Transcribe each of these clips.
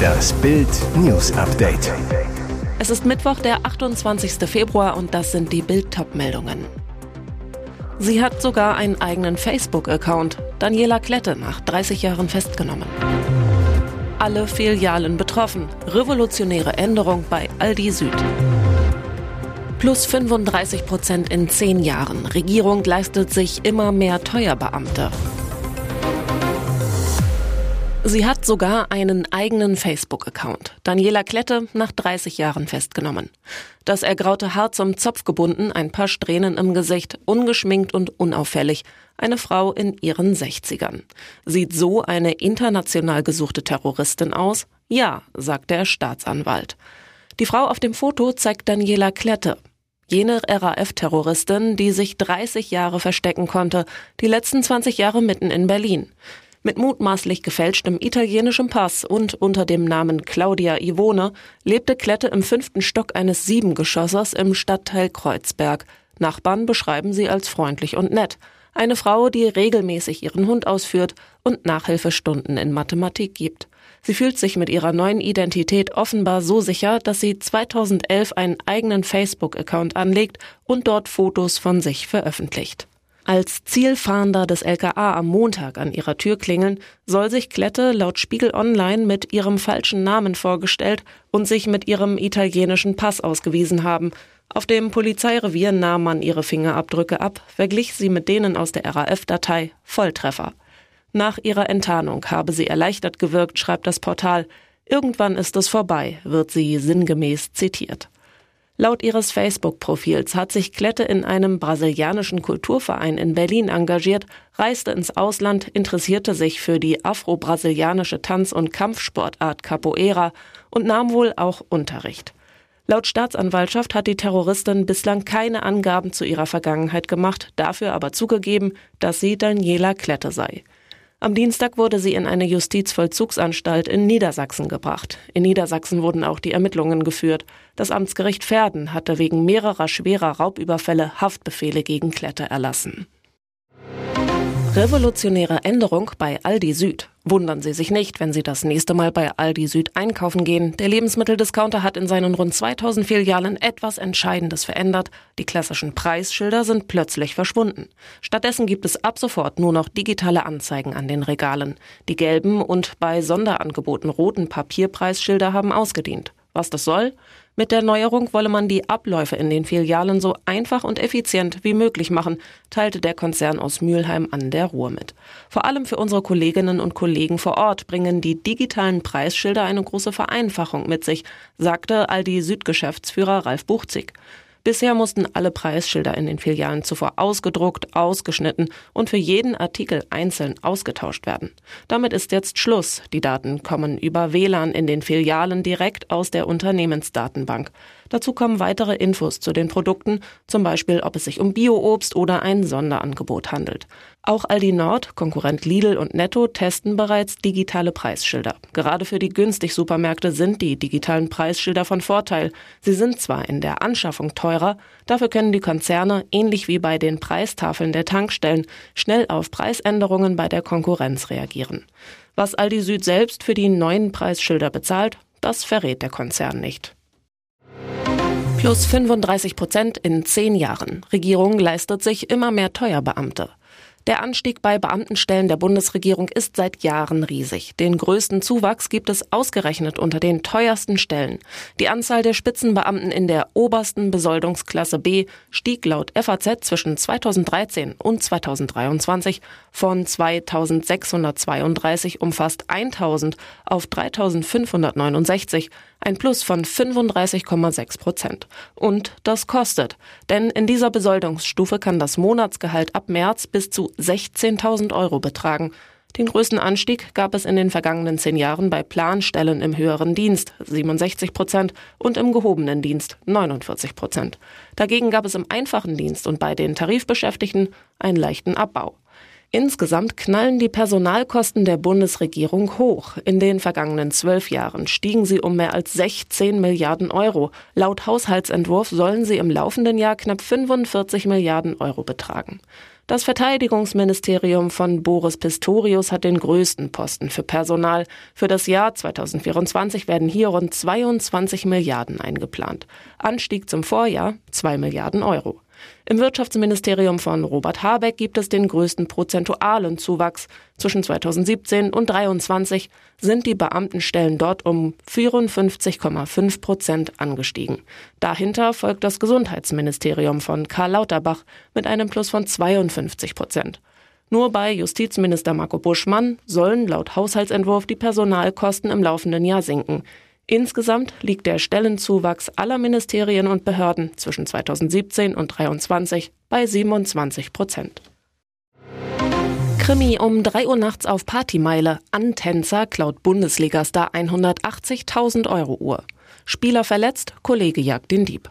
Das Bild News Update. Es ist Mittwoch, der 28. Februar und das sind die Bild meldungen Sie hat sogar einen eigenen Facebook-Account. Daniela Klette nach 30 Jahren festgenommen. Alle Filialen betroffen. Revolutionäre Änderung bei Aldi Süd. Plus 35 Prozent in zehn Jahren. Regierung leistet sich immer mehr Teuerbeamte. Sie hat sogar einen eigenen Facebook-Account. Daniela Klette nach 30 Jahren festgenommen. Das ergraute Haar zum Zopf gebunden, ein paar Strähnen im Gesicht, ungeschminkt und unauffällig. Eine Frau in ihren 60ern. Sieht so eine international gesuchte Terroristin aus? Ja, sagt der Staatsanwalt. Die Frau auf dem Foto zeigt Daniela Klette. Jene RAF-Terroristin, die sich 30 Jahre verstecken konnte, die letzten 20 Jahre mitten in Berlin. Mit mutmaßlich gefälschtem italienischem Pass und unter dem Namen Claudia Ivone lebte Klette im fünften Stock eines Siebengeschossers im Stadtteil Kreuzberg. Nachbarn beschreiben sie als freundlich und nett. Eine Frau, die regelmäßig ihren Hund ausführt und Nachhilfestunden in Mathematik gibt. Sie fühlt sich mit ihrer neuen Identität offenbar so sicher, dass sie 2011 einen eigenen Facebook-Account anlegt und dort Fotos von sich veröffentlicht. Als Zielfahnder des LKA am Montag an ihrer Tür klingeln, soll sich Klette laut Spiegel Online mit ihrem falschen Namen vorgestellt und sich mit ihrem italienischen Pass ausgewiesen haben. Auf dem Polizeirevier nahm man ihre Fingerabdrücke ab, verglich sie mit denen aus der RAF-Datei Volltreffer. Nach ihrer Enttarnung habe sie erleichtert gewirkt, schreibt das Portal. Irgendwann ist es vorbei, wird sie sinngemäß zitiert. Laut ihres Facebook-Profils hat sich Klette in einem brasilianischen Kulturverein in Berlin engagiert, reiste ins Ausland, interessierte sich für die afro-brasilianische Tanz- und Kampfsportart Capoeira und nahm wohl auch Unterricht. Laut Staatsanwaltschaft hat die Terroristin bislang keine Angaben zu ihrer Vergangenheit gemacht, dafür aber zugegeben, dass sie Daniela Klette sei. Am Dienstag wurde sie in eine Justizvollzugsanstalt in Niedersachsen gebracht. In Niedersachsen wurden auch die Ermittlungen geführt. Das Amtsgericht Verden hatte wegen mehrerer schwerer Raubüberfälle Haftbefehle gegen Klette erlassen. Revolutionäre Änderung bei Aldi Süd. Wundern Sie sich nicht, wenn Sie das nächste Mal bei Aldi Süd einkaufen gehen. Der Lebensmitteldiscounter hat in seinen rund 2000 Filialen etwas Entscheidendes verändert. Die klassischen Preisschilder sind plötzlich verschwunden. Stattdessen gibt es ab sofort nur noch digitale Anzeigen an den Regalen. Die gelben und bei Sonderangeboten roten Papierpreisschilder haben ausgedient. Was das soll? Mit der Neuerung wolle man die Abläufe in den Filialen so einfach und effizient wie möglich machen, teilte der Konzern aus Mülheim an der Ruhr mit. Vor allem für unsere Kolleginnen und Kollegen vor Ort bringen die digitalen Preisschilder eine große Vereinfachung mit sich, sagte Aldi Südgeschäftsführer Ralf Buchzig. Bisher mussten alle Preisschilder in den Filialen zuvor ausgedruckt, ausgeschnitten und für jeden Artikel einzeln ausgetauscht werden. Damit ist jetzt Schluss. Die Daten kommen über WLAN in den Filialen direkt aus der Unternehmensdatenbank. Dazu kommen weitere Infos zu den Produkten, zum Beispiel ob es sich um Bioobst oder ein Sonderangebot handelt. Auch Aldi Nord, Konkurrent Lidl und Netto testen bereits digitale Preisschilder. Gerade für die günstig Supermärkte sind die digitalen Preisschilder von Vorteil. Sie sind zwar in der Anschaffung teurer, dafür können die Konzerne, ähnlich wie bei den Preistafeln der Tankstellen, schnell auf Preisänderungen bei der Konkurrenz reagieren. Was Aldi Süd selbst für die neuen Preisschilder bezahlt, das verrät der Konzern nicht. Plus 35 Prozent in zehn Jahren. Regierung leistet sich immer mehr Teuerbeamte. Der Anstieg bei Beamtenstellen der Bundesregierung ist seit Jahren riesig. Den größten Zuwachs gibt es ausgerechnet unter den teuersten Stellen. Die Anzahl der Spitzenbeamten in der obersten Besoldungsklasse B stieg laut FAZ zwischen 2013 und 2023 von 2632 um fast 1000 auf 3569 ein Plus von 35,6 Prozent. Und das kostet. Denn in dieser Besoldungsstufe kann das Monatsgehalt ab März bis zu 16.000 Euro betragen. Den größten Anstieg gab es in den vergangenen zehn Jahren bei Planstellen im höheren Dienst 67 Prozent und im gehobenen Dienst 49 Prozent. Dagegen gab es im einfachen Dienst und bei den Tarifbeschäftigten einen leichten Abbau. Insgesamt knallen die Personalkosten der Bundesregierung hoch. In den vergangenen zwölf Jahren stiegen sie um mehr als 16 Milliarden Euro. Laut Haushaltsentwurf sollen sie im laufenden Jahr knapp 45 Milliarden Euro betragen. Das Verteidigungsministerium von Boris Pistorius hat den größten Posten für Personal. Für das Jahr 2024 werden hier rund 22 Milliarden eingeplant. Anstieg zum Vorjahr 2 Milliarden Euro. Im Wirtschaftsministerium von Robert Habeck gibt es den größten prozentualen Zuwachs. Zwischen 2017 und 2023 sind die Beamtenstellen dort um 54,5 Prozent angestiegen. Dahinter folgt das Gesundheitsministerium von Karl Lauterbach mit einem Plus von 52 Prozent. Nur bei Justizminister Marco Buschmann sollen laut Haushaltsentwurf die Personalkosten im laufenden Jahr sinken. Insgesamt liegt der Stellenzuwachs aller Ministerien und Behörden zwischen 2017 und 2023 bei 27 Prozent. Krimi um 3 Uhr nachts auf Partymeile. Antänzer klaut Bundesligastar 180.000 Euro Uhr. Spieler verletzt, Kollege jagt den Dieb.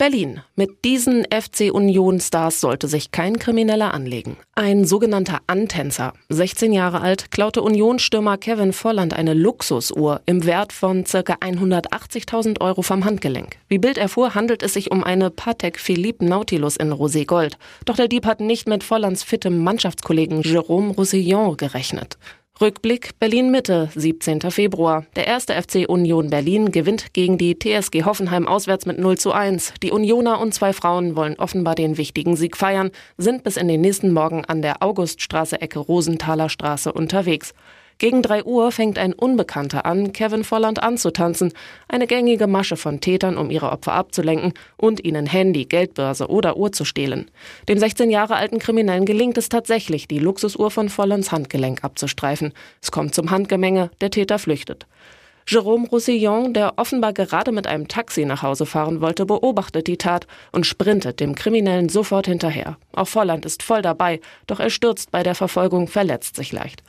Berlin. Mit diesen FC Union Stars sollte sich kein Krimineller anlegen. Ein sogenannter Antänzer, 16 Jahre alt, klaute Unionsstürmer Kevin Volland eine Luxusuhr im Wert von ca. 180.000 Euro vom Handgelenk. Wie Bild erfuhr, handelt es sich um eine Patek Philippe Nautilus in Rosé Gold. Doch der Dieb hat nicht mit Vollands fittem Mannschaftskollegen Jérôme Roussillon gerechnet. Rückblick Berlin Mitte, 17. Februar. Der erste FC Union Berlin gewinnt gegen die TSG Hoffenheim auswärts mit 0 zu 1. Die Unioner und zwei Frauen wollen offenbar den wichtigen Sieg feiern, sind bis in den nächsten Morgen an der Auguststraße Ecke Rosenthaler Straße unterwegs. Gegen drei Uhr fängt ein Unbekannter an, Kevin Volland anzutanzen. Eine gängige Masche von Tätern, um ihre Opfer abzulenken und ihnen Handy, Geldbörse oder Uhr zu stehlen. Dem 16 Jahre alten Kriminellen gelingt es tatsächlich, die Luxusuhr von Vollands Handgelenk abzustreifen. Es kommt zum Handgemenge, der Täter flüchtet. Jérôme Roussillon, der offenbar gerade mit einem Taxi nach Hause fahren wollte, beobachtet die Tat und sprintet dem Kriminellen sofort hinterher. Auch Volland ist voll dabei, doch er stürzt bei der Verfolgung, verletzt sich leicht.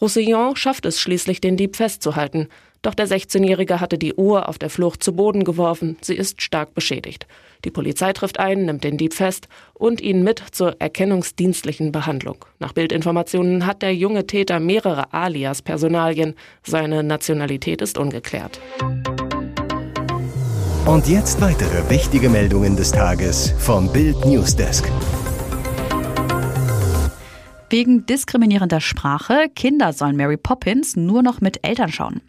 Roussillon schafft es schließlich, den Dieb festzuhalten. Doch der 16-Jährige hatte die Uhr auf der Flucht zu Boden geworfen. Sie ist stark beschädigt. Die Polizei trifft ein, nimmt den Dieb fest und ihn mit zur erkennungsdienstlichen Behandlung. Nach Bildinformationen hat der junge Täter mehrere Alias-Personalien. Seine Nationalität ist ungeklärt. Und jetzt weitere wichtige Meldungen des Tages vom Bild Newsdesk. Wegen diskriminierender Sprache, Kinder sollen Mary Poppins nur noch mit Eltern schauen.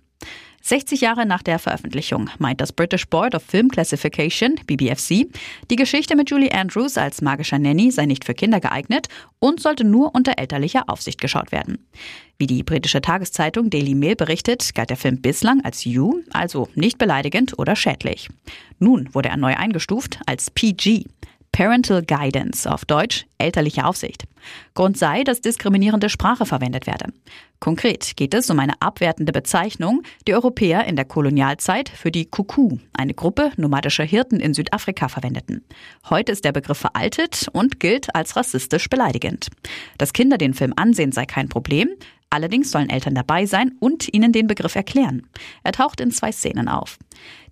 60 Jahre nach der Veröffentlichung meint das British Board of Film Classification, BBFC, die Geschichte mit Julie Andrews als magischer Nanny sei nicht für Kinder geeignet und sollte nur unter elterlicher Aufsicht geschaut werden. Wie die britische Tageszeitung Daily Mail berichtet, galt der Film bislang als You, also nicht beleidigend oder schädlich. Nun wurde er neu eingestuft als PG. Parental Guidance, auf Deutsch elterliche Aufsicht. Grund sei, dass diskriminierende Sprache verwendet werde. Konkret geht es um eine abwertende Bezeichnung, die Europäer in der Kolonialzeit für die Kuku, eine Gruppe nomadischer Hirten in Südafrika, verwendeten. Heute ist der Begriff veraltet und gilt als rassistisch beleidigend. Dass Kinder den Film ansehen, sei kein Problem. Allerdings sollen Eltern dabei sein und ihnen den Begriff erklären. Er taucht in zwei Szenen auf.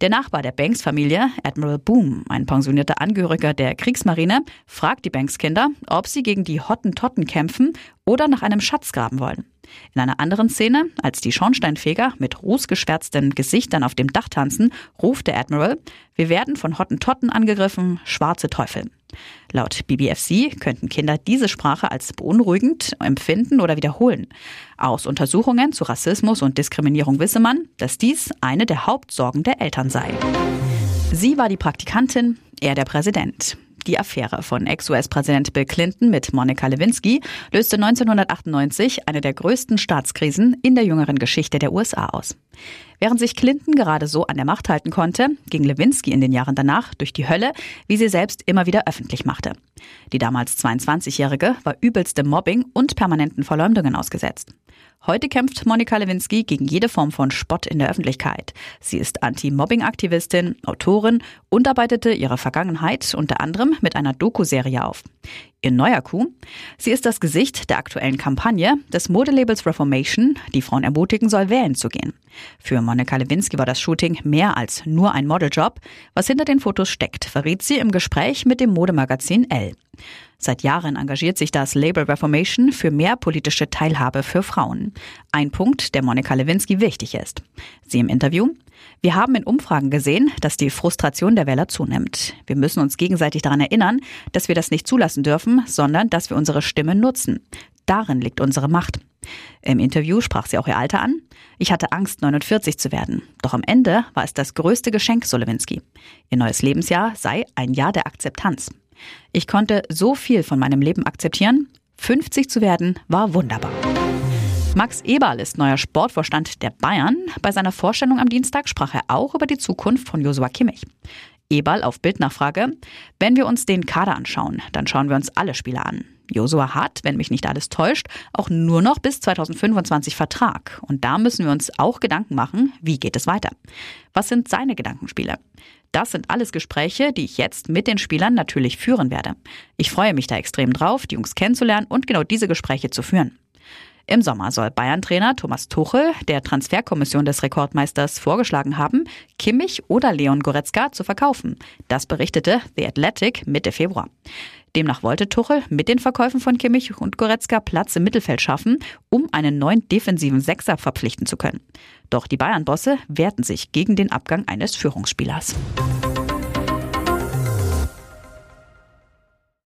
Der Nachbar der Banks-Familie, Admiral Boom, ein pensionierter Angehöriger der Kriegsmarine, fragt die Banks-Kinder, ob sie gegen die Hottentotten kämpfen oder nach einem Schatz graben wollen. In einer anderen Szene, als die Schornsteinfeger mit rußgeschwärzten Gesichtern auf dem Dach tanzen, ruft der Admiral, wir werden von Hottentotten angegriffen, schwarze Teufel. Laut BBFC könnten Kinder diese Sprache als beunruhigend empfinden oder wiederholen. Aus Untersuchungen zu Rassismus und Diskriminierung wisse man, dass dies eine der Hauptsorgen der Eltern sei. Sie war die Praktikantin, er der Präsident. Die Affäre von Ex-US-Präsident Bill Clinton mit Monica Lewinsky löste 1998 eine der größten Staatskrisen in der jüngeren Geschichte der USA aus. Während sich Clinton gerade so an der Macht halten konnte, ging Lewinsky in den Jahren danach durch die Hölle, wie sie selbst immer wieder öffentlich machte. Die damals 22-Jährige war übelstem Mobbing und permanenten Verleumdungen ausgesetzt. Heute kämpft Monika Lewinsky gegen jede Form von Spott in der Öffentlichkeit. Sie ist Anti-Mobbing-Aktivistin, Autorin und arbeitete ihre Vergangenheit unter anderem mit einer Doku-Serie auf. Ihr neuer Coup? Sie ist das Gesicht der aktuellen Kampagne des Modelabels Reformation, die Frauen ermutigen soll, wählen zu gehen. Für Monika Lewinsky war das Shooting mehr als nur ein Modeljob. Was hinter den Fotos steckt, verriet sie im Gespräch mit dem Modemagazin Elle. Seit Jahren engagiert sich das Labour Reformation für mehr politische Teilhabe für Frauen. Ein Punkt, der Monika Lewinsky wichtig ist. Sie im Interview. Wir haben in Umfragen gesehen, dass die Frustration der Wähler zunimmt. Wir müssen uns gegenseitig daran erinnern, dass wir das nicht zulassen dürfen, sondern dass wir unsere Stimme nutzen. Darin liegt unsere Macht. Im Interview sprach sie auch ihr Alter an. Ich hatte Angst, 49 zu werden. Doch am Ende war es das größte Geschenk, so Lewinsky. Ihr neues Lebensjahr sei ein Jahr der Akzeptanz. Ich konnte so viel von meinem Leben akzeptieren. 50 zu werden war wunderbar. Max Eberl ist neuer Sportvorstand der Bayern. Bei seiner Vorstellung am Dienstag sprach er auch über die Zukunft von Josua Kimmich. Eberl auf Bildnachfrage. Wenn wir uns den Kader anschauen, dann schauen wir uns alle Spieler an. Josua hat, wenn mich nicht alles täuscht, auch nur noch bis 2025 Vertrag. Und da müssen wir uns auch Gedanken machen, wie geht es weiter? Was sind seine Gedankenspiele? Das sind alles Gespräche, die ich jetzt mit den Spielern natürlich führen werde. Ich freue mich da extrem drauf, die Jungs kennenzulernen und genau diese Gespräche zu führen. Im Sommer soll Bayern-Trainer Thomas Tuchel der Transferkommission des Rekordmeisters vorgeschlagen haben, Kimmich oder Leon Goretzka zu verkaufen. Das berichtete The Athletic Mitte Februar. Demnach wollte Tuchel mit den Verkäufen von Kimmich und Goretzka Platz im Mittelfeld schaffen, um einen neuen defensiven Sechser verpflichten zu können. Doch die Bayern-Bosse wehrten sich gegen den Abgang eines Führungsspielers.